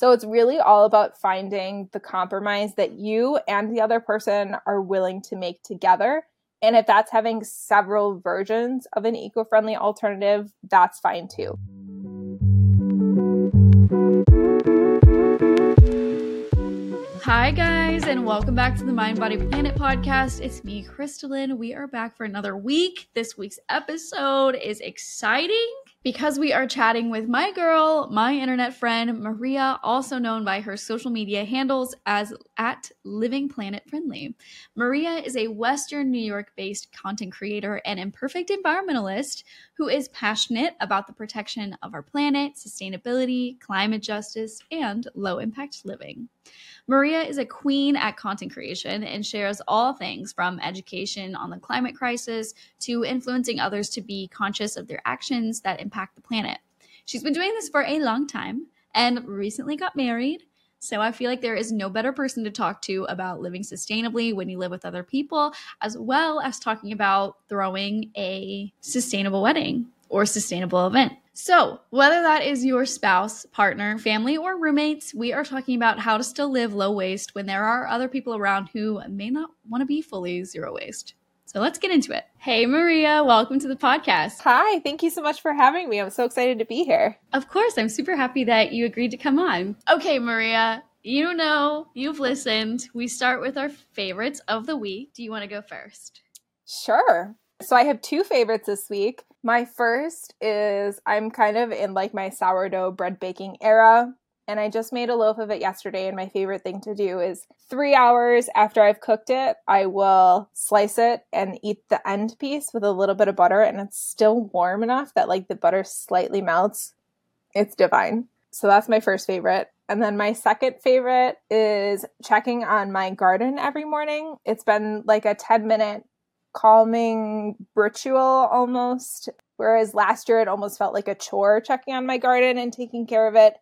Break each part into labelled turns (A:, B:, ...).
A: So it's really all about finding the compromise that you and the other person are willing to make together. And if that's having several versions of an eco friendly alternative, that's fine too.
B: Hi, guys, and welcome back to the Mind Body Planet podcast. It's me, Crystalline. We are back for another week. This week's episode is exciting because we are chatting with my girl, my internet friend, Maria, also known by her social media handles as at Living Planet Friendly. Maria is a Western New York based content creator and imperfect environmentalist who is passionate about the protection of our planet, sustainability, climate justice, and low impact living. Maria is a queen at content creation and shares all things from education on the climate crisis to influencing others to be conscious of their actions that impact the planet. She's been doing this for a long time and recently got married. So I feel like there is no better person to talk to about living sustainably when you live with other people, as well as talking about throwing a sustainable wedding or sustainable event. So, whether that is your spouse, partner, family, or roommates, we are talking about how to still live low waste when there are other people around who may not want to be fully zero waste. So let's get into it. Hey, Maria, welcome to the podcast.
A: Hi, thank you so much for having me. I'm so excited to be here.
B: Of course, I'm super happy that you agreed to come on. Okay, Maria, you know, you've listened. We start with our favorites of the week. Do you want to go first?
A: Sure. So I have two favorites this week. My first is I'm kind of in like my sourdough bread baking era. And I just made a loaf of it yesterday. And my favorite thing to do is three hours after I've cooked it, I will slice it and eat the end piece with a little bit of butter. And it's still warm enough that like the butter slightly melts. It's divine. So that's my first favorite. And then my second favorite is checking on my garden every morning. It's been like a 10 minute calming ritual almost. Whereas last year it almost felt like a chore checking on my garden and taking care of it.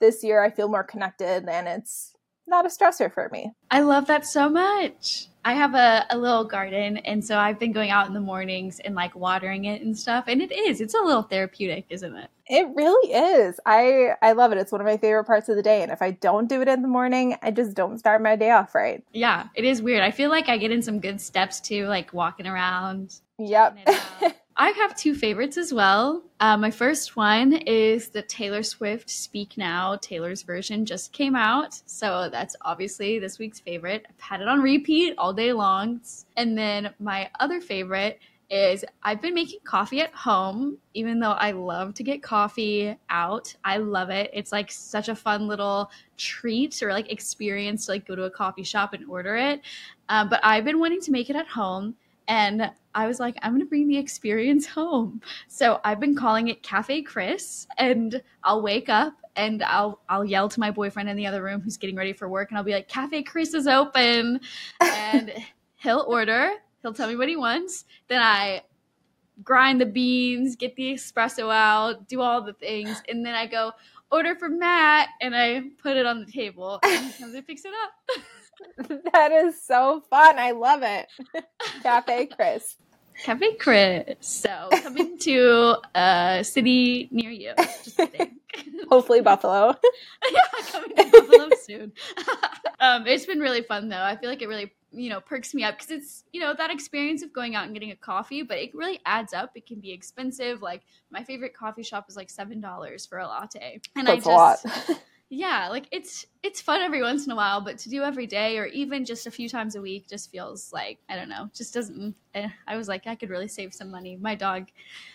A: This year I feel more connected and it's not a stressor for me.
B: I love that so much. I have a, a little garden, and so I've been going out in the mornings and like watering it and stuff. And it is, it's a little therapeutic, isn't it?
A: It really is. I I love it. It's one of my favorite parts of the day. And if I don't do it in the morning, I just don't start my day off right.
B: Yeah, it is weird. I feel like I get in some good steps too, like walking around.
A: Yep.
B: I have two favorites as well. Uh, my first one is the Taylor Swift Speak Now. Taylor's version just came out. So that's obviously this week's favorite. I've had it on repeat all day long. And then my other favorite is I've been making coffee at home, even though I love to get coffee out. I love it. It's like such a fun little treat or like experience to like go to a coffee shop and order it. Um, but I've been wanting to make it at home. And I was like, I'm going to bring the experience home. So I've been calling it Cafe Chris, and I'll wake up and I'll I'll yell to my boyfriend in the other room who's getting ready for work, and I'll be like, Cafe Chris is open, and he'll order. He'll tell me what he wants. Then I grind the beans, get the espresso out, do all the things, and then I go order for Matt, and I put it on the table, and he comes and picks it up.
A: that is so fun. I love it. Cafe Chris.
B: Cafe Chris. So coming to a city near you. Just think.
A: Hopefully Buffalo.
B: yeah, coming to Buffalo soon. um, it's been really fun though. I feel like it really you know perks me up because it's you know that experience of going out and getting a coffee but it really adds up it can be expensive like my favorite coffee shop is like seven dollars for a latte
A: and That's i just
B: yeah like it's it's fun every once in a while but to do every day or even just a few times a week just feels like i don't know just doesn't eh, i was like i could really save some money. My dog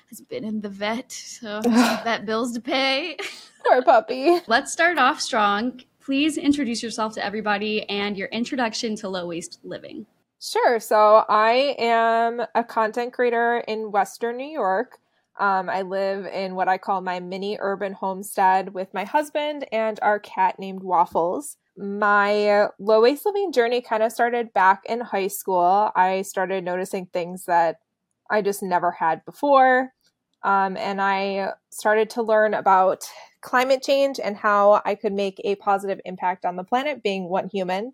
B: has been in the vet so vet bills to pay.
A: Poor puppy.
B: Let's start off strong. Please introduce yourself to everybody and your introduction to low waste living.
A: Sure so i am a content creator in western new york um, I live in what I call my mini urban homestead with my husband and our cat named Waffles. My low waste living journey kind of started back in high school. I started noticing things that I just never had before. Um, and I started to learn about climate change and how I could make a positive impact on the planet being one human.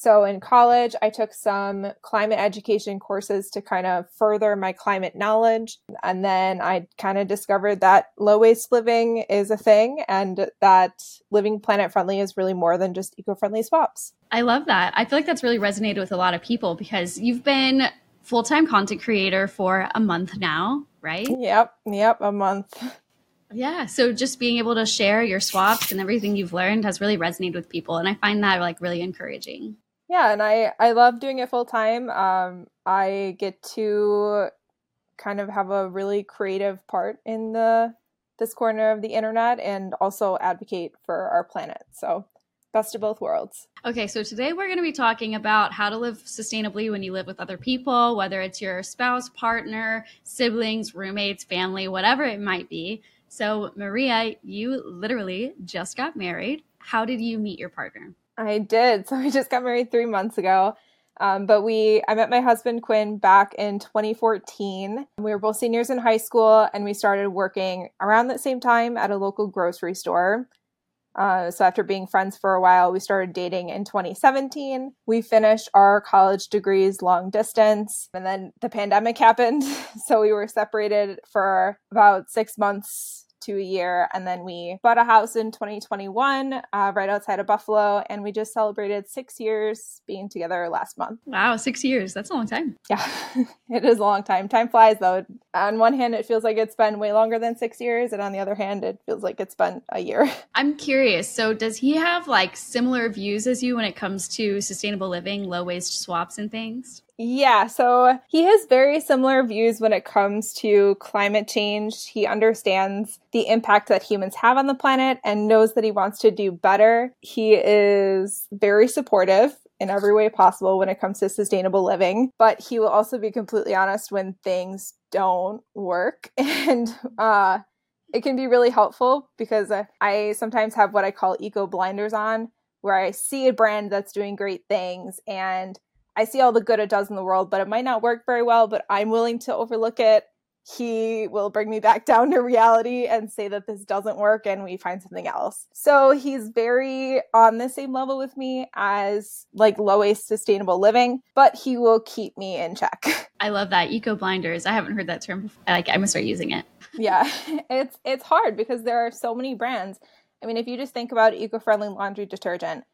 A: So in college, I took some climate education courses to kind of further my climate knowledge. And then I kind of discovered that low waste living is a thing and that living planet friendly is really more than just eco friendly swaps.
B: I love that. I feel like that's really resonated with a lot of people because you've been full time content creator for a month now, right?
A: Yep. Yep. A month.
B: Yeah. So just being able to share your swaps and everything you've learned has really resonated with people. And I find that like really encouraging
A: yeah and i i love doing it full time um i get to kind of have a really creative part in the this corner of the internet and also advocate for our planet so best of both worlds.
B: Okay so today we're going to be talking about how to live sustainably when you live with other people whether it's your spouse partner siblings roommates family whatever it might be. So maria you literally just got married. How did you meet your partner
A: I did. So we just got married three months ago. Um, but we, I met my husband Quinn back in 2014. We were both seniors in high school, and we started working around the same time at a local grocery store. Uh, so after being friends for a while, we started dating in 2017. We finished our college degrees long distance, and then the pandemic happened. So we were separated for about six months a year. And then we bought a house in 2021 uh, right outside of Buffalo. And we just celebrated six years being together last month.
B: Wow, six years. That's a long time.
A: Yeah, it is a long time. Time flies, though. On one hand, it feels like it's been way longer than six years. And on the other hand, it feels like it's been a year.
B: I'm curious. So, does he have like similar views as you when it comes to sustainable living, low waste swaps, and things?
A: Yeah, so he has very similar views when it comes to climate change. He understands the impact that humans have on the planet and knows that he wants to do better. He is very supportive in every way possible when it comes to sustainable living, but he will also be completely honest when things don't work. And uh, it can be really helpful because uh, I sometimes have what I call eco blinders on, where I see a brand that's doing great things and I see all the good it does in the world, but it might not work very well, but I'm willing to overlook it. He will bring me back down to reality and say that this doesn't work and we find something else. So he's very on the same level with me as like low waste sustainable living, but he will keep me in check.
B: I love that. Eco blinders. I haven't heard that term before. Like I'm gonna start using it.
A: yeah. It's it's hard because there are so many brands. I mean, if you just think about eco-friendly laundry detergent,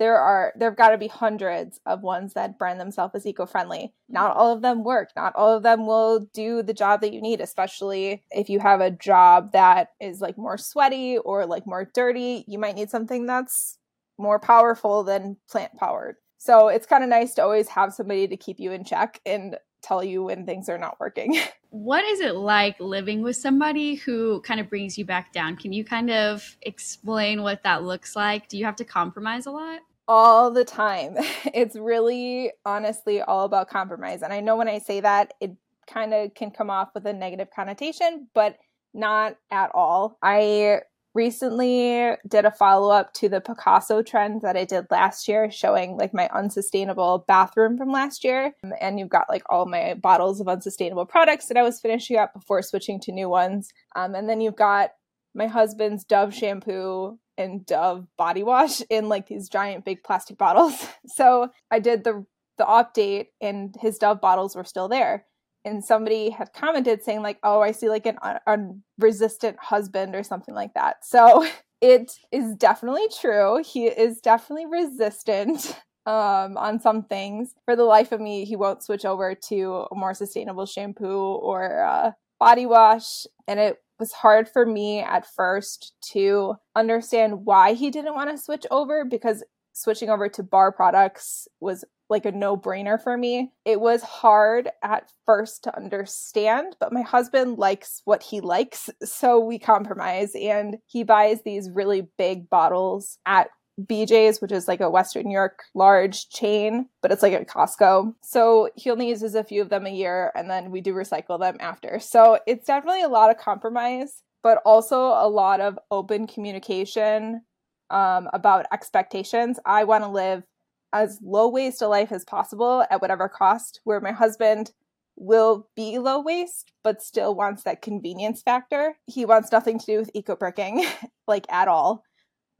A: there are there've got to be hundreds of ones that brand themselves as eco-friendly. Not mm-hmm. all of them work. Not all of them will do the job that you need especially if you have a job that is like more sweaty or like more dirty you might need something that's more powerful than plant powered. So it's kind of nice to always have somebody to keep you in check and tell you when things are not working.
B: What is it like living with somebody who kind of brings you back down? Can you kind of explain what that looks like? Do you have to compromise a lot
A: all the time. It's really honestly all about compromise. And I know when I say that, it kind of can come off with a negative connotation, but not at all. I recently did a follow up to the Picasso trend that I did last year, showing like my unsustainable bathroom from last year. And you've got like all my bottles of unsustainable products that I was finishing up before switching to new ones. Um, and then you've got my husband's Dove shampoo and Dove body wash in like these giant big plastic bottles. So I did the the update and his Dove bottles were still there. And somebody had commented saying like, "Oh, I see like an unresistant husband or something like that." So it is definitely true. He is definitely resistant um, on some things. For the life of me, he won't switch over to a more sustainable shampoo or uh, body wash. And it was hard for me at first to understand why he didn't want to switch over because switching over to bar products was like a no brainer for me. It was hard at first to understand, but my husband likes what he likes, so we compromise and he buys these really big bottles at BJ's, which is like a Western New York large chain, but it's like a Costco. So he only uses a few of them a year and then we do recycle them after. So it's definitely a lot of compromise, but also a lot of open communication um, about expectations. I want to live as low waste a life as possible at whatever cost, where my husband will be low waste, but still wants that convenience factor. He wants nothing to do with eco bricking, like at all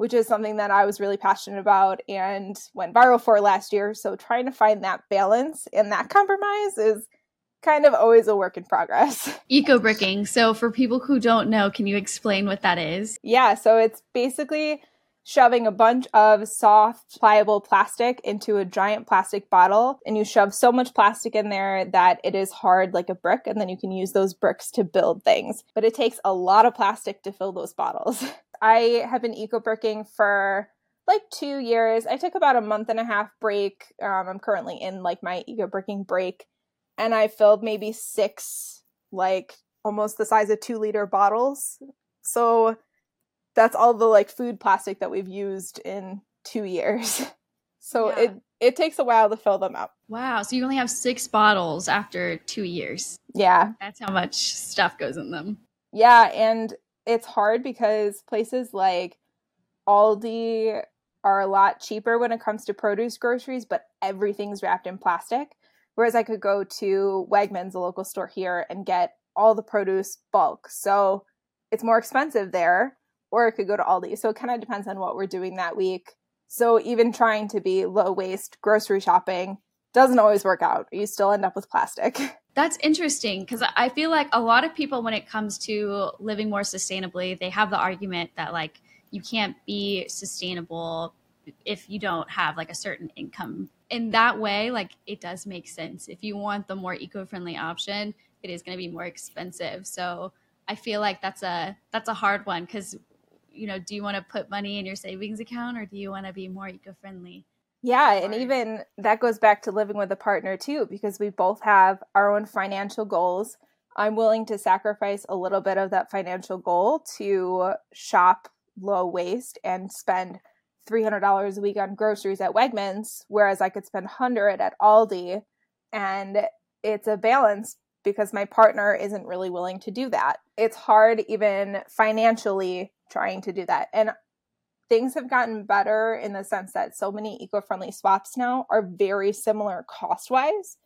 A: which is something that I was really passionate about and went viral for last year. So trying to find that balance and that compromise is kind of always a work in progress.
B: Eco bricking. So for people who don't know, can you explain what that is?
A: Yeah, so it's basically shoving a bunch of soft, pliable plastic into a giant plastic bottle, and you shove so much plastic in there that it is hard like a brick, and then you can use those bricks to build things. But it takes a lot of plastic to fill those bottles. I have been eco bricking for like two years. I took about a month and a half break. Um, I'm currently in like my eco bricking break, and I filled maybe six, like almost the size of two liter bottles. So that's all the like food plastic that we've used in two years. So yeah. it it takes a while to fill them up.
B: Wow. So you only have six bottles after two years.
A: Yeah.
B: That's how much stuff goes in them.
A: Yeah. And it's hard because places like Aldi are a lot cheaper when it comes to produce groceries, but everything's wrapped in plastic. Whereas I could go to Wegmans, a local store here, and get all the produce bulk. So it's more expensive there, or it could go to Aldi. So it kind of depends on what we're doing that week. So even trying to be low waste grocery shopping doesn't always work out. You still end up with plastic.
B: That's interesting because I feel like a lot of people, when it comes to living more sustainably, they have the argument that like you can't be sustainable if you don't have like a certain income. In that way, like it does make sense. If you want the more eco-friendly option, it is going to be more expensive. So I feel like that's a that's a hard one because you know, do you want to put money in your savings account or do you want to be more eco-friendly?
A: Yeah, and even that goes back to living with a partner too, because we both have our own financial goals. I'm willing to sacrifice a little bit of that financial goal to shop low waste and spend $300 a week on groceries at Wegmans, whereas I could spend 100 at Aldi. And it's a balance because my partner isn't really willing to do that. It's hard, even financially, trying to do that. And things have gotten better in the sense that so many eco-friendly swaps now are very similar cost-wise,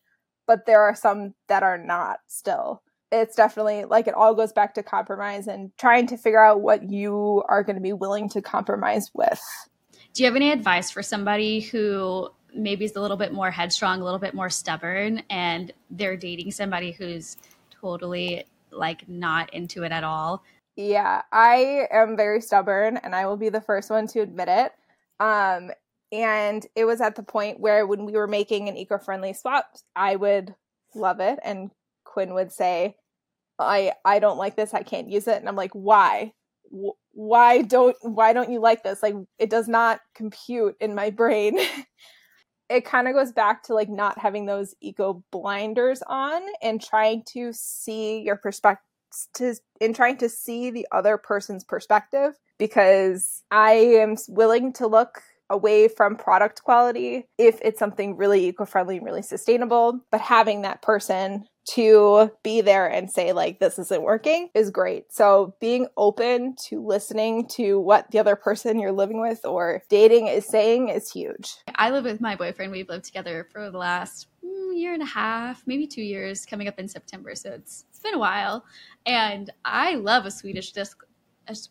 A: but there are some that are not still. It's definitely like it all goes back to compromise and trying to figure out what you are going to be willing to compromise with.
B: Do you have any advice for somebody who maybe is a little bit more headstrong, a little bit more stubborn, and they're dating somebody who's totally like not into it at all?
A: Yeah, I am very stubborn and I will be the first one to admit it. Um, and it was at the point where when we were making an eco-friendly swap, I would love it and Quinn would say, "I I don't like this. I can't use it." And I'm like, "Why? why don't why don't you like this? Like it does not compute in my brain." it kind of goes back to like not having those eco blinders on and trying to see your perspective to in trying to see the other person's perspective because I am willing to look away from product quality if it's something really eco-friendly and really sustainable but having that person to be there and say like this isn't working is great. So being open to listening to what the other person you're living with or dating is saying is huge.
B: I live with my boyfriend. We've lived together for the last mm, year and a half maybe two years coming up in september so it's it's been a while and i love a swedish disc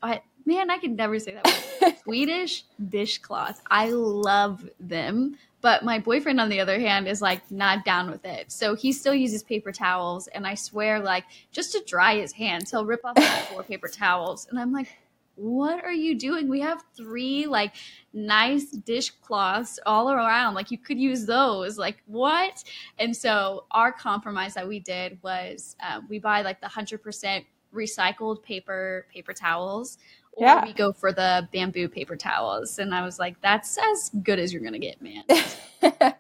B: I, man, I can never say that. Swedish dishcloth. I love them. But my boyfriend, on the other hand, is like not down with it. So he still uses paper towels. And I swear, like, just to dry his hands, he'll rip off like four paper towels. And I'm like, what are you doing? We have three like nice dishcloths all around. Like you could use those. Like what? And so our compromise that we did was uh, we buy like the hundred percent recycled paper paper towels or yeah. we go for the bamboo paper towels and i was like that's as good as you're gonna get man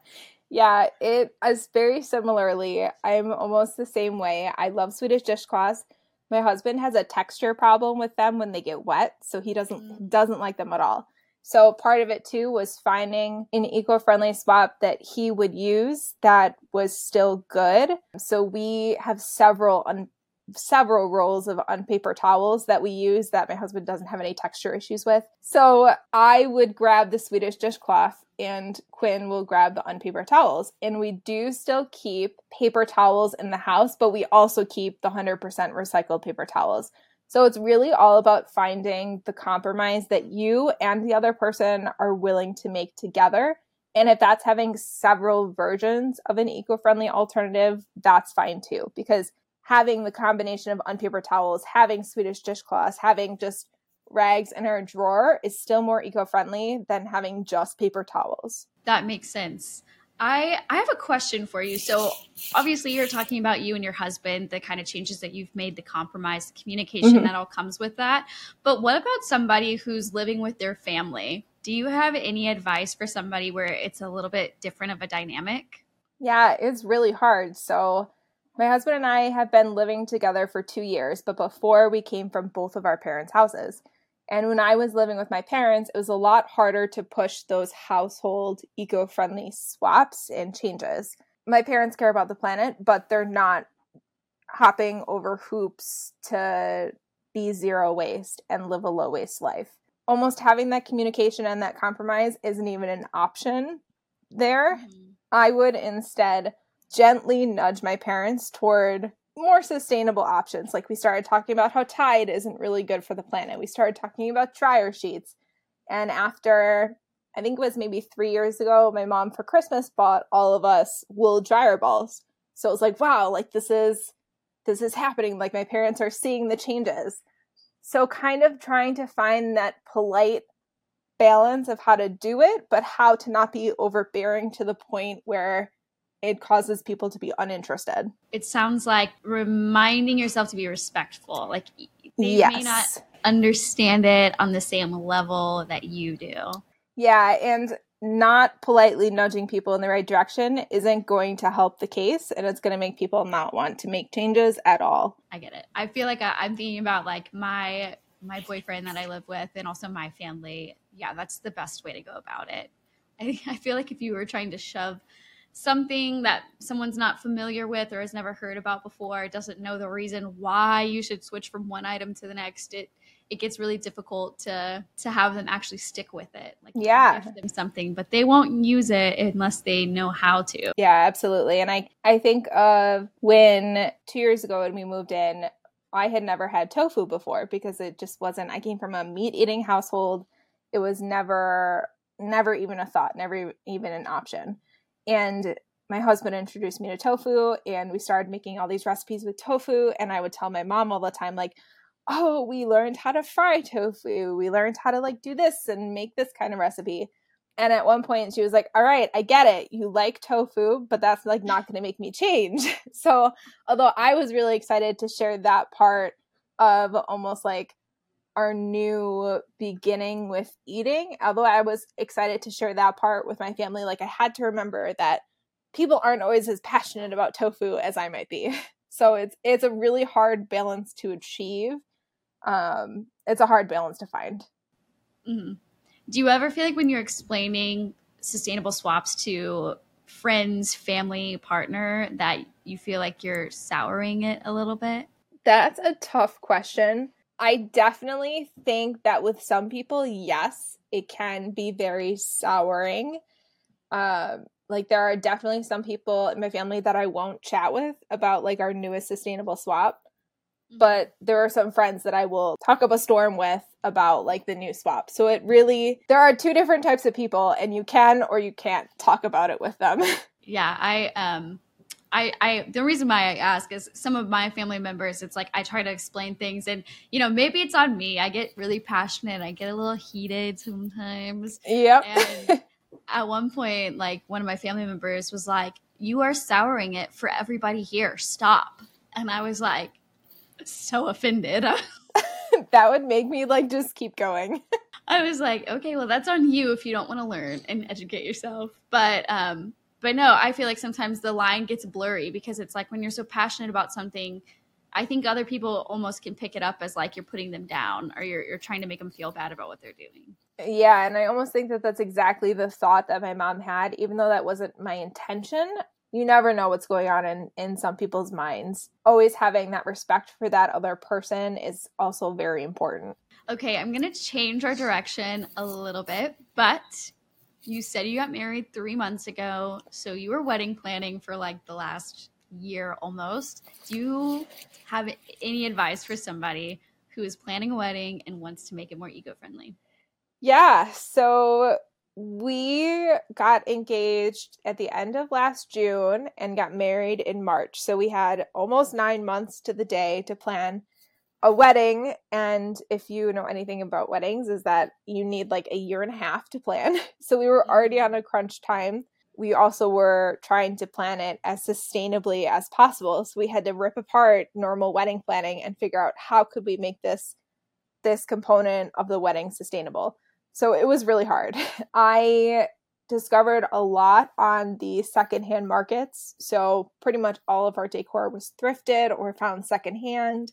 A: yeah it is very similarly i'm almost the same way i love swedish dishcloths my husband has a texture problem with them when they get wet so he doesn't mm. doesn't like them at all so part of it too was finding an eco-friendly swap that he would use that was still good. So we have several un- several rolls of unpaper towels that we use that my husband doesn't have any texture issues with. So I would grab the Swedish dishcloth and Quinn will grab the unpaper towels. And we do still keep paper towels in the house, but we also keep the 100% recycled paper towels. So it's really all about finding the compromise that you and the other person are willing to make together. And if that's having several versions of an eco friendly alternative, that's fine too. Because having the combination of unpaper towels, having Swedish dishcloths, having just rags in our drawer is still more eco friendly than having just paper towels.
B: That makes sense. I I have a question for you. So obviously you're talking about you and your husband, the kind of changes that you've made, the compromise, the communication mm-hmm. that all comes with that. But what about somebody who's living with their family? Do you have any advice for somebody where it's a little bit different of a dynamic?
A: Yeah, it's really hard. So my husband and I have been living together for 2 years, but before we came from both of our parents' houses. And when I was living with my parents, it was a lot harder to push those household eco friendly swaps and changes. My parents care about the planet, but they're not hopping over hoops to be zero waste and live a low waste life. Almost having that communication and that compromise isn't even an option there. Mm-hmm. I would instead gently nudge my parents toward more sustainable options. Like we started talking about how Tide isn't really good for the planet. We started talking about dryer sheets. And after, I think it was maybe three years ago, my mom for Christmas bought all of us wool dryer balls. So it was like, wow, like this is this is happening. Like my parents are seeing the changes. So kind of trying to find that polite balance of how to do it, but how to not be overbearing to the point where it causes people to be uninterested.
B: It sounds like reminding yourself to be respectful. Like they yes. may not understand it on the same level that you do.
A: Yeah, and not politely nudging people in the right direction isn't going to help the case and it's going to make people not want to make changes at all.
B: I get it. I feel like I, I'm thinking about like my my boyfriend that I live with and also my family. Yeah, that's the best way to go about it. I, I feel like if you were trying to shove something that someone's not familiar with or has never heard about before, doesn't know the reason why you should switch from one item to the next, it it gets really difficult to to have them actually stick with it. Like
A: yeah,
B: give them something, but they won't use it unless they know how to.
A: Yeah, absolutely. And I I think of when two years ago when we moved in, I had never had tofu before because it just wasn't. I came from a meat eating household. It was never never even a thought, never even an option. And my husband introduced me to tofu and we started making all these recipes with tofu and I would tell my mom all the time like oh we learned how to fry tofu. We learned how to like do this and make this kind of recipe. And at one point she was like all right I get it. You like tofu but that's like not going to make me change. So although I was really excited to share that part of almost like our new beginning with eating. Although I was excited to share that part with my family, like I had to remember that people aren't always as passionate about tofu as I might be. So it's it's a really hard balance to achieve. Um, it's a hard balance to find.
B: Mm-hmm. Do you ever feel like when you're explaining sustainable swaps to friends, family, partner, that you feel like you're souring it a little bit?
A: That's a tough question. I definitely think that with some people, yes, it can be very souring. Um, like there are definitely some people in my family that I won't chat with about like our newest sustainable swap. Mm-hmm. But there are some friends that I will talk up a storm with about like the new swap. So it really there are two different types of people and you can or you can't talk about it with them.
B: yeah, I um I, I the reason why I ask is some of my family members, it's like I try to explain things and you know, maybe it's on me. I get really passionate, I get a little heated sometimes.
A: Yep.
B: And at one point, like one of my family members was like, You are souring it for everybody here. Stop. And I was like so offended.
A: that would make me like just keep going.
B: I was like, okay, well, that's on you if you don't want to learn and educate yourself. But um, but no, I feel like sometimes the line gets blurry because it's like when you're so passionate about something, I think other people almost can pick it up as like you're putting them down or you're, you're trying to make them feel bad about what they're doing.
A: Yeah, and I almost think that that's exactly the thought that my mom had, even though that wasn't my intention. You never know what's going on in, in some people's minds. Always having that respect for that other person is also very important.
B: Okay, I'm going to change our direction a little bit, but you said you got married three months ago, so you were wedding planning for like the last year almost. Do you have any advice for somebody who is planning a wedding and wants to make it more eco friendly.
A: Yeah. So we got engaged at the end of last June and got married in March. So we had almost nine months to the day to plan a wedding. And if you know anything about weddings, is that you need like a year and a half to plan. So we were already mm. on a crunch time. We also were trying to plan it as sustainably as possible. So we had to rip apart normal wedding planning and figure out how could we make this this component of the wedding sustainable. So it was really hard. I discovered a lot on the secondhand markets. So pretty much all of our decor was thrifted or found secondhand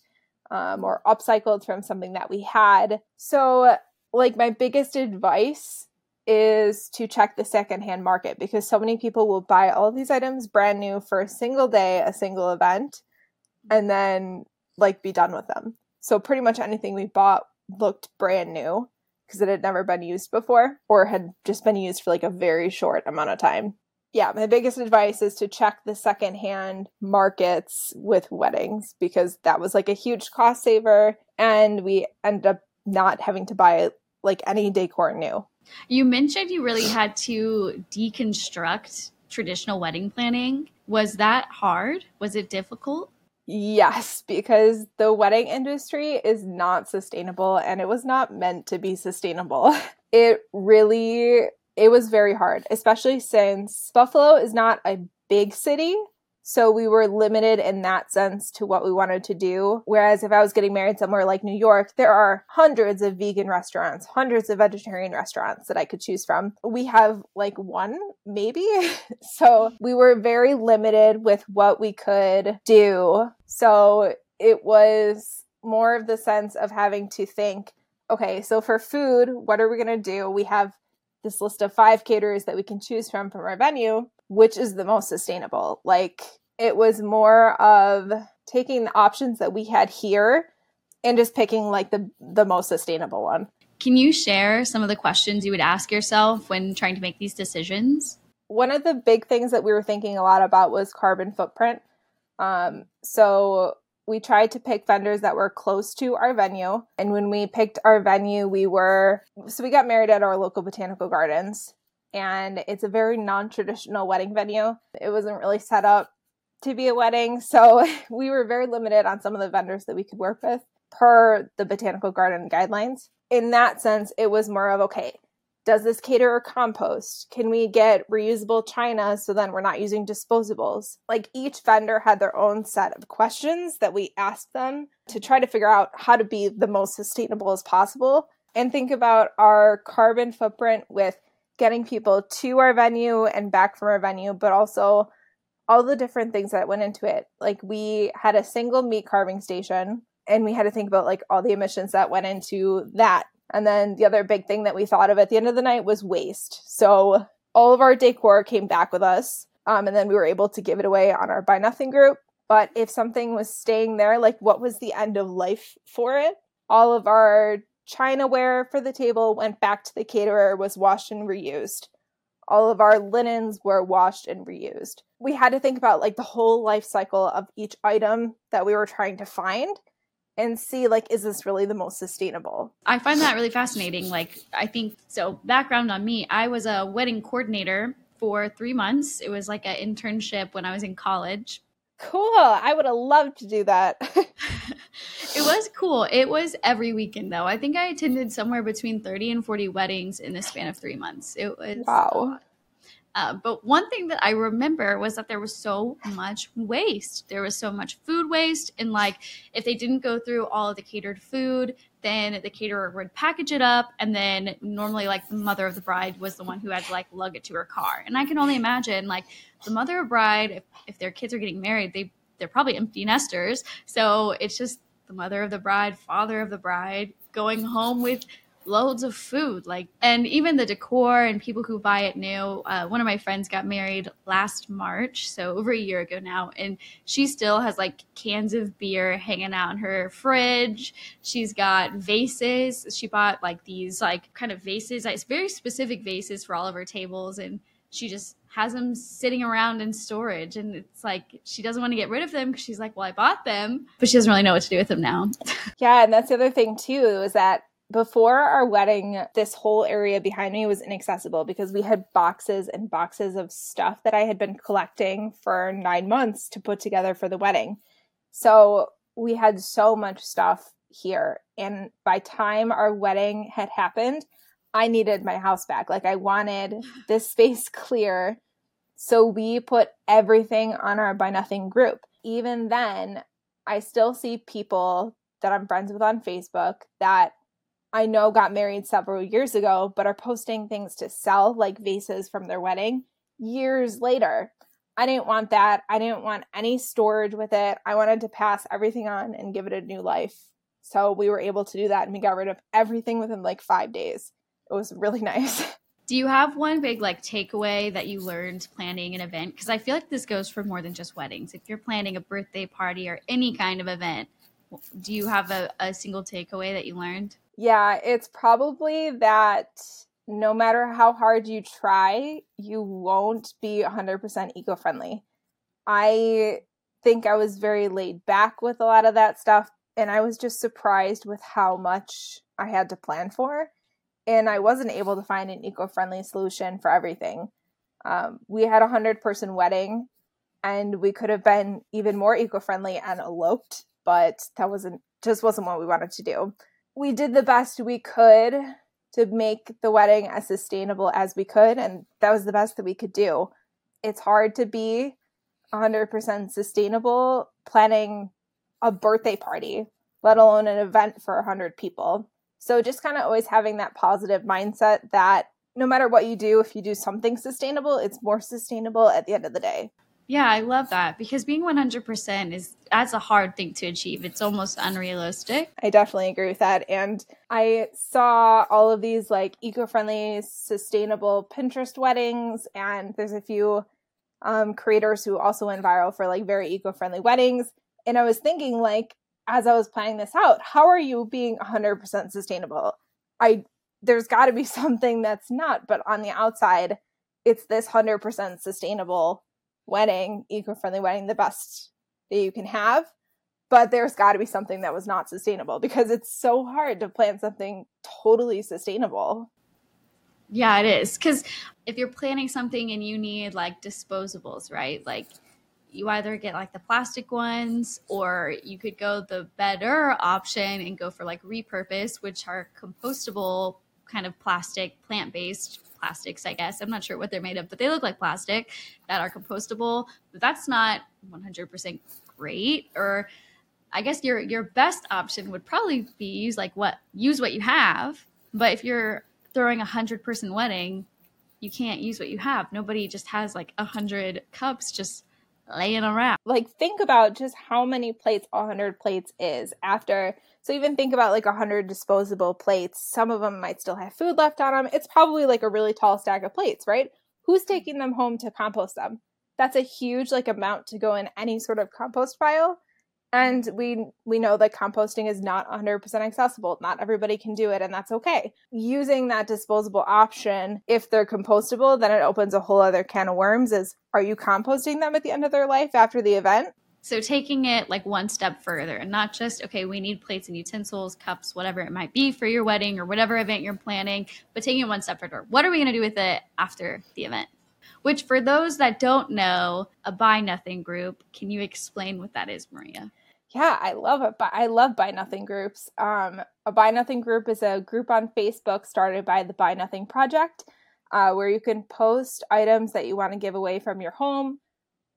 A: um, or upcycled from something that we had. So, like, my biggest advice is to check the secondhand market because so many people will buy all these items brand new for a single day, a single event, and then like be done with them. So, pretty much anything we bought looked brand new because it had never been used before or had just been used for like a very short amount of time. Yeah, my biggest advice is to check the secondhand markets with weddings because that was like a huge cost saver and we ended up not having to buy like any decor new.
B: You mentioned you really had to deconstruct traditional wedding planning. Was that hard? Was it difficult?
A: Yes, because the wedding industry is not sustainable and it was not meant to be sustainable. It really it was very hard, especially since Buffalo is not a big city. So we were limited in that sense to what we wanted to do. Whereas if I was getting married somewhere like New York, there are hundreds of vegan restaurants, hundreds of vegetarian restaurants that I could choose from. We have like one, maybe. so we were very limited with what we could do. So it was more of the sense of having to think okay, so for food, what are we going to do? We have this list of five caterers that we can choose from from our venue, which is the most sustainable. Like it was more of taking the options that we had here and just picking like the the most sustainable one.
B: Can you share some of the questions you would ask yourself when trying to make these decisions?
A: One of the big things that we were thinking a lot about was carbon footprint. Um, so we tried to pick vendors that were close to our venue. And when we picked our venue, we were so we got married at our local botanical gardens. And it's a very non traditional wedding venue. It wasn't really set up to be a wedding. So we were very limited on some of the vendors that we could work with per the botanical garden guidelines. In that sense, it was more of okay, does this cater or compost? Can we get reusable china so then we're not using disposables? Like each vendor had their own set of questions that we asked them to try to figure out how to be the most sustainable as possible and think about our carbon footprint with getting people to our venue and back from our venue, but also all the different things that went into it. Like we had a single meat carving station and we had to think about like all the emissions that went into that. And then the other big thing that we thought of at the end of the night was waste. So all of our decor came back with us. Um, and then we were able to give it away on our Buy Nothing group. But if something was staying there, like what was the end of life for it? All of our chinaware for the table went back to the caterer, was washed and reused. All of our linens were washed and reused we had to think about like the whole life cycle of each item that we were trying to find and see like is this really the most sustainable?
B: I find that really fascinating like i think so background on me i was a wedding coordinator for three months. It was like an internship when i was in college.
A: Cool. I would have loved to do that.
B: It was cool. It was every weekend though. I think i attended somewhere between 30 and 40 weddings in the span of three months. It was
A: wow
B: uh, but one thing that I remember was that there was so much waste. There was so much food waste. And like, if they didn't go through all of the catered food, then the caterer would package it up. And then normally, like, the mother of the bride was the one who had to like lug it to her car. And I can only imagine, like, the mother of the bride, if, if their kids are getting married, they, they're probably empty nesters. So it's just the mother of the bride, father of the bride going home with loads of food like and even the decor and people who buy it new. Uh, one of my friends got married last march so over a year ago now and she still has like cans of beer hanging out in her fridge. She's got vases. She bought like these like kind of vases it's very specific vases for all of her tables and she just has them sitting around in storage and it's like she doesn't want to get rid of them because she's like well i bought them. But she doesn't really know what to do with them now.
A: Yeah and that's the other thing too is that before our wedding this whole area behind me was inaccessible because we had boxes and boxes of stuff that i had been collecting for nine months to put together for the wedding so we had so much stuff here and by time our wedding had happened I needed my house back. Like I wanted this space clear. So we put everything on our Buy Nothing group. Even then, I still see people that I'm friends with on Facebook that I know got married several years ago, but are posting things to sell, like vases from their wedding, years later. I didn't want that. I didn't want any storage with it. I wanted to pass everything on and give it a new life. So we were able to do that and we got rid of everything within like five days it was really nice.
B: Do you have one big like takeaway that you learned planning an event? Because I feel like this goes for more than just weddings. If you're planning a birthday party or any kind of event, do you have a, a single takeaway that you learned?
A: Yeah, it's probably that no matter how hard you try, you won't be 100% eco friendly. I think I was very laid back with a lot of that stuff, and I was just surprised with how much I had to plan for and I wasn't able to find an eco friendly solution for everything. Um, we had a hundred person wedding, and we could have been even more eco friendly and eloped, but that wasn't just wasn't what we wanted to do. We did the best we could to make the wedding as sustainable as we could, and that was the best that we could do. It's hard to be 100% sustainable planning a birthday party, let alone an event for 100 people. So just kind of always having that positive mindset that no matter what you do, if you do something sustainable, it's more sustainable at the end of the day.
B: Yeah, I love that because being 100% is that's a hard thing to achieve. It's almost unrealistic.
A: I definitely agree with that. And I saw all of these like eco-friendly, sustainable Pinterest weddings and there's a few um, creators who also went viral for like very eco-friendly weddings. And I was thinking like as I was planning this out, how are you being 100% sustainable? I there's got to be something that's not, but on the outside, it's this 100% sustainable wedding, eco-friendly wedding, the best that you can have. But there's got to be something that was not sustainable because it's so hard to plan something totally sustainable.
B: Yeah, it is. Because if you're planning something and you need like disposables, right? Like you either get like the plastic ones or you could go the better option and go for like repurpose which are compostable kind of plastic plant-based plastics i guess. I'm not sure what they're made of but they look like plastic that are compostable but that's not 100% great or i guess your your best option would probably be use like what use what you have but if you're throwing a hundred person wedding you can't use what you have. Nobody just has like a hundred cups just laying around.
A: Like, think about just how many plates 100 plates is after. So, even think about like 100 disposable plates. Some of them might still have food left on them. It's probably like a really tall stack of plates, right? Who's mm-hmm. taking them home to compost them? That's a huge like amount to go in any sort of compost pile and we we know that composting is not 100% accessible. Not everybody can do it and that's okay. Using that disposable option if they're compostable then it opens a whole other can of worms is are you composting them at the end of their life after the event?
B: So taking it like one step further and not just okay we need plates and utensils cups whatever it might be for your wedding or whatever event you're planning but taking it one step further. What are we going to do with it after the event? Which for those that don't know a buy nothing group can you explain what that is maria
A: yeah, I love it. But I love Buy Nothing groups. Um, a Buy Nothing group is a group on Facebook started by the Buy Nothing Project, uh, where you can post items that you want to give away from your home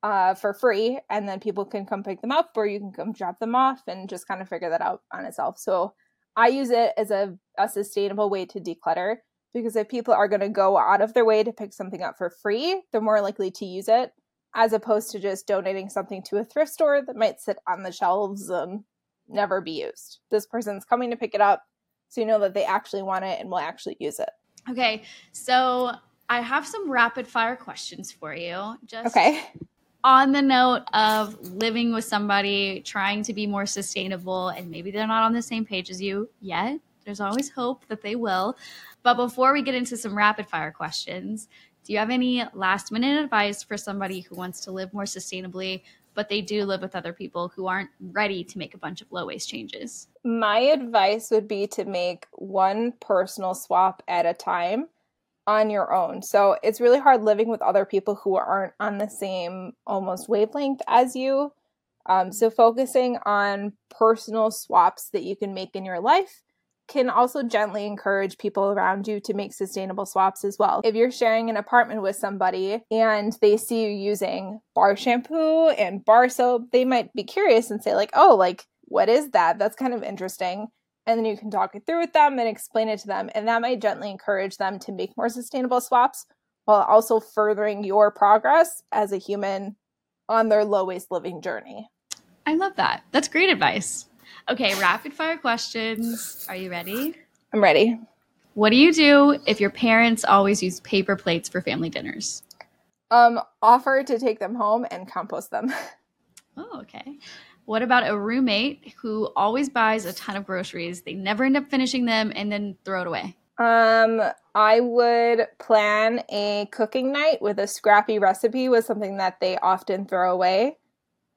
A: uh, for free, and then people can come pick them up, or you can come drop them off, and just kind of figure that out on itself. So I use it as a, a sustainable way to declutter because if people are going to go out of their way to pick something up for free, they're more likely to use it as opposed to just donating something to a thrift store that might sit on the shelves and never be used. This person's coming to pick it up, so you know that they actually want it and will actually use it.
B: Okay, so I have some rapid fire questions for you.
A: Just okay.
B: On the note of living with somebody, trying to be more sustainable, and maybe they're not on the same page as you yet. There's always hope that they will. But before we get into some rapid fire questions, Do you have any last minute advice for somebody who wants to live more sustainably, but they do live with other people who aren't ready to make a bunch of low waste changes?
A: My advice would be to make one personal swap at a time on your own. So it's really hard living with other people who aren't on the same almost wavelength as you. Um, so focusing on personal swaps that you can make in your life can also gently encourage people around you to make sustainable swaps as well. If you're sharing an apartment with somebody and they see you using bar shampoo and bar soap, they might be curious and say like, "Oh, like what is that? That's kind of interesting." And then you can talk it through with them and explain it to them, and that might gently encourage them to make more sustainable swaps while also furthering your progress as a human on their low waste living journey.
B: I love that. That's great advice. Okay, rapid fire questions. Are you ready?
A: I'm ready.
B: What do you do if your parents always use paper plates for family dinners?
A: Um, offer to take them home and compost them.
B: Oh, okay. What about a roommate who always buys a ton of groceries? They never end up finishing them and then throw it away.
A: Um, I would plan a cooking night with a scrappy recipe with something that they often throw away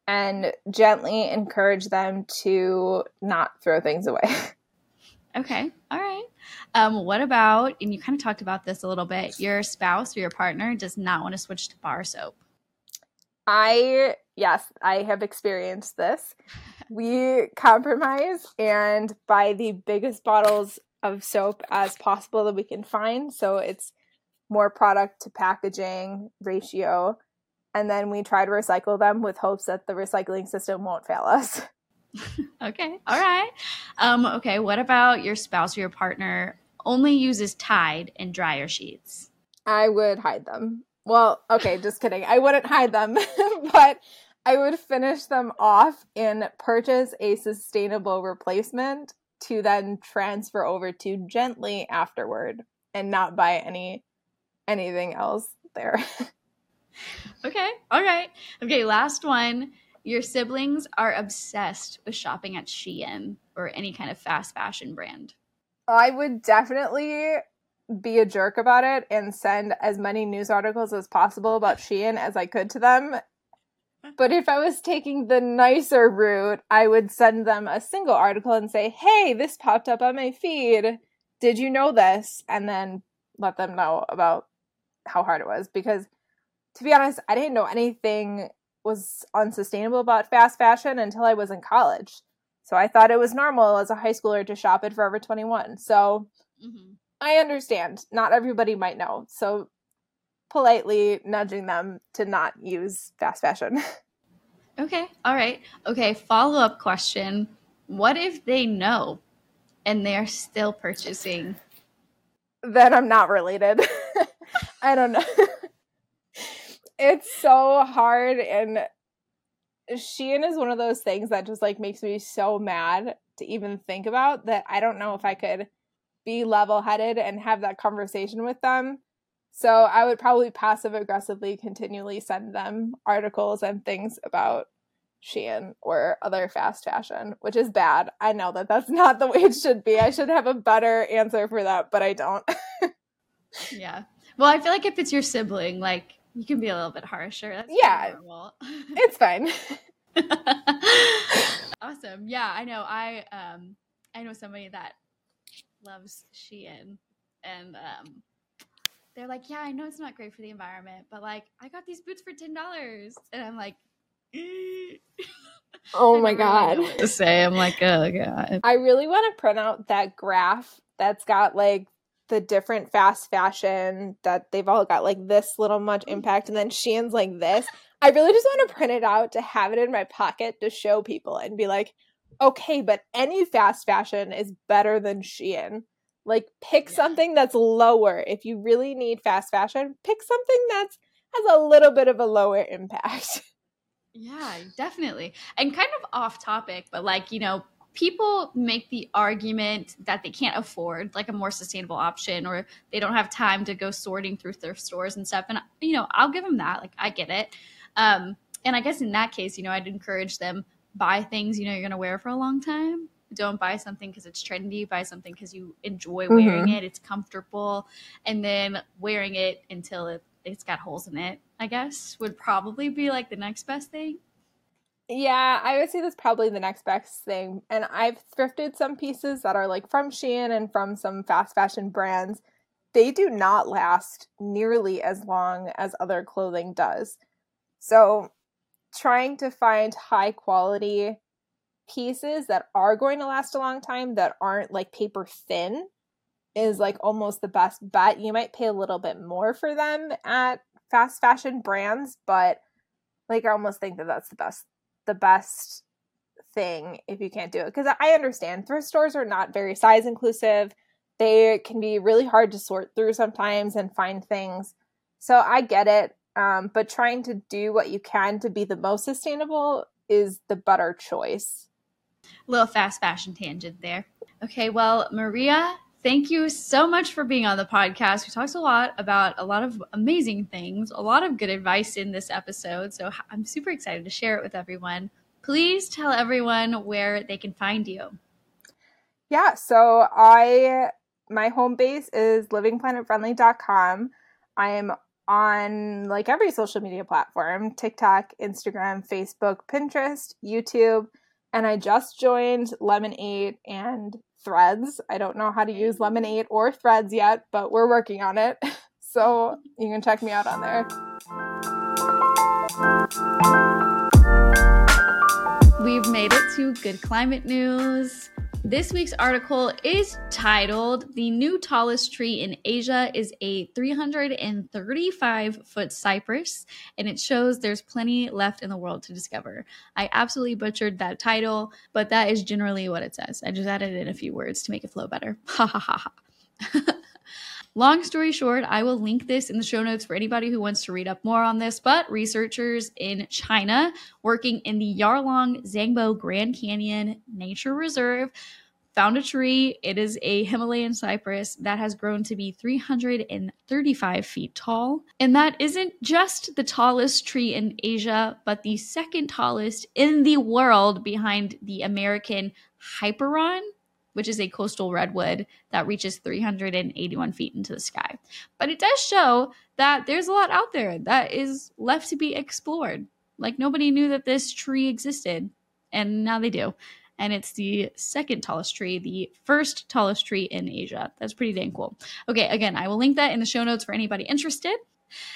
A: and gently encourage them to not throw things away.
B: Okay. All right. Um, what about, and you kind of talked about this a little bit, your spouse or your partner does not want to switch to bar soap?
A: I, yes, I have experienced this. We compromise and buy the biggest bottles of soap as possible that we can find. So it's more product to packaging ratio and then we try to recycle them with hopes that the recycling system won't fail us.
B: okay. All right. Um, okay. What about your spouse or your partner only uses Tide and dryer sheets?
A: I would hide them. Well, okay, just kidding. I wouldn't hide them, but I would finish them off and purchase a sustainable replacement to then transfer over to gently afterward and not buy any anything else there.
B: Okay. All right. Okay. Last one. Your siblings are obsessed with shopping at Shein or any kind of fast fashion brand.
A: I would definitely be a jerk about it and send as many news articles as possible about Shein as I could to them. But if I was taking the nicer route, I would send them a single article and say, hey, this popped up on my feed. Did you know this? And then let them know about how hard it was because to be honest, I didn't know anything was unsustainable about fast fashion until I was in college. So I thought it was normal as a high schooler to shop at Forever 21. So mm-hmm. I understand. Not everybody might know. So politely nudging them to not use fast fashion.
B: okay. All right. Okay. Follow up question What if they know and they're still purchasing?
A: Then I'm not related. I don't know it's so hard and Shein is one of those things that just like makes me so mad to even think about that I don't know if I could be level headed and have that conversation with them. So I would probably passive aggressively continually send them articles and things about Shein or other fast fashion, which is bad. I know that that's not the way it should be. I should have a better answer for that, but I don't.
B: yeah. Well, I feel like if it's your sibling, like you can be a little bit harsher. That's
A: yeah, it's fine.
B: awesome. Yeah, I know. I um I know somebody that loves Shein, and um they're like, yeah, I know it's not great for the environment, but like I got these boots for ten dollars, and I'm like.
A: oh my god!
B: Really to say, I'm like, oh god.
A: I really want to print out that graph that's got like the different fast fashion that they've all got like this little much mm. impact and then Shein's like this. I really just want to print it out to have it in my pocket to show people and be like, okay, but any fast fashion is better than Shein. Like pick yeah. something that's lower. If you really need fast fashion, pick something that's has a little bit of a lower impact.
B: Yeah, definitely. And kind of off topic, but like, you know, people make the argument that they can't afford like a more sustainable option or they don't have time to go sorting through thrift stores and stuff. And you know i'll give them that. Like i get it. Um, and i guess in that case you know i'd encourage them buy things you know you're going to wear for a long time. Don't buy something because it's trendy. Buy something because you enjoy wearing mm-hmm. it. It's comfortable. And then wearing it until it it's got holes in it, I guess, would probably be like the next best thing.
A: Yeah, I would say that's probably the next best thing. And I've thrifted some pieces that are like from Shein and from some fast fashion brands. They do not last nearly as long as other clothing does. So, trying to find high quality pieces that are going to last a long time that aren't like paper thin is like almost the best bet. You might pay a little bit more for them at fast fashion brands, but like I almost think that that's the best the best thing if you can't do it because I understand thrift stores are not very size inclusive. They can be really hard to sort through sometimes and find things. So I get it. Um, but trying to do what you can to be the most sustainable is the better choice.
B: Little fast fashion tangent there. Okay, well, Maria, thank you so much for being on the podcast. We talked a lot about a lot of amazing things, a lot of good advice in this episode. So I'm super excited to share it with everyone. Please tell everyone where they can find you.
A: Yeah, so I my home base is livingplanetfriendly.com. I'm on like every social media platform, TikTok, Instagram, Facebook, Pinterest, YouTube, and I just joined Lemon8 and Threads. I don't know how to use Lemon8 or Threads yet, but we're working on it. So you can check me out on there.
B: We've made it to good climate news. This week's article is titled The New Tallest Tree in Asia is a 335 foot cypress, and it shows there's plenty left in the world to discover. I absolutely butchered that title, but that is generally what it says. I just added in a few words to make it flow better. Ha ha ha ha. Long story short, I will link this in the show notes for anybody who wants to read up more on this. But researchers in China working in the Yarlung Zangbo Grand Canyon Nature Reserve found a tree. It is a Himalayan cypress that has grown to be 335 feet tall. And that isn't just the tallest tree in Asia, but the second tallest in the world behind the American Hyperion which is a coastal redwood that reaches 381 feet into the sky. But it does show that there's a lot out there that is left to be explored. Like nobody knew that this tree existed, and now they do. And it's the second tallest tree, the first tallest tree in Asia. That's pretty dang cool. Okay, again, I will link that in the show notes for anybody interested.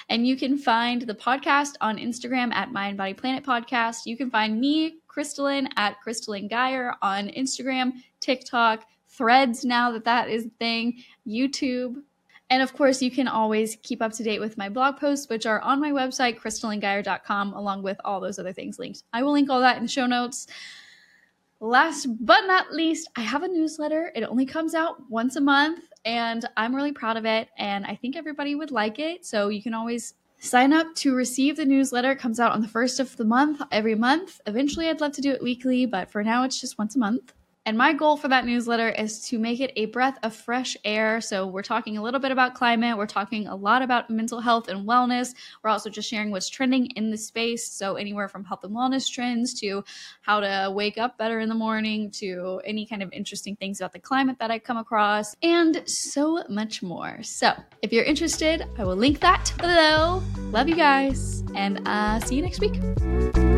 B: And you can find the podcast on Instagram at Mind Body Planet Podcast. You can find me, Crystalline, at Crystalline Geyer on Instagram, TikTok, Threads now that that is a thing, YouTube. And of course, you can always keep up to date with my blog posts, which are on my website, crystallinegeyer.com, along with all those other things linked. I will link all that in the show notes. Last but not least, I have a newsletter. It only comes out once a month and I'm really proud of it. And I think everybody would like it. So you can always sign up to receive the newsletter. It comes out on the first of the month every month. Eventually, I'd love to do it weekly, but for now, it's just once a month. And my goal for that newsletter is to make it a breath of fresh air. So, we're talking a little bit about climate, we're talking a lot about mental health and wellness. We're also just sharing what's trending in the space. So, anywhere from health and wellness trends to how to wake up better in the morning to any kind of interesting things about the climate that I come across, and so much more. So, if you're interested, I will link that below. Love you guys, and uh, see you next week.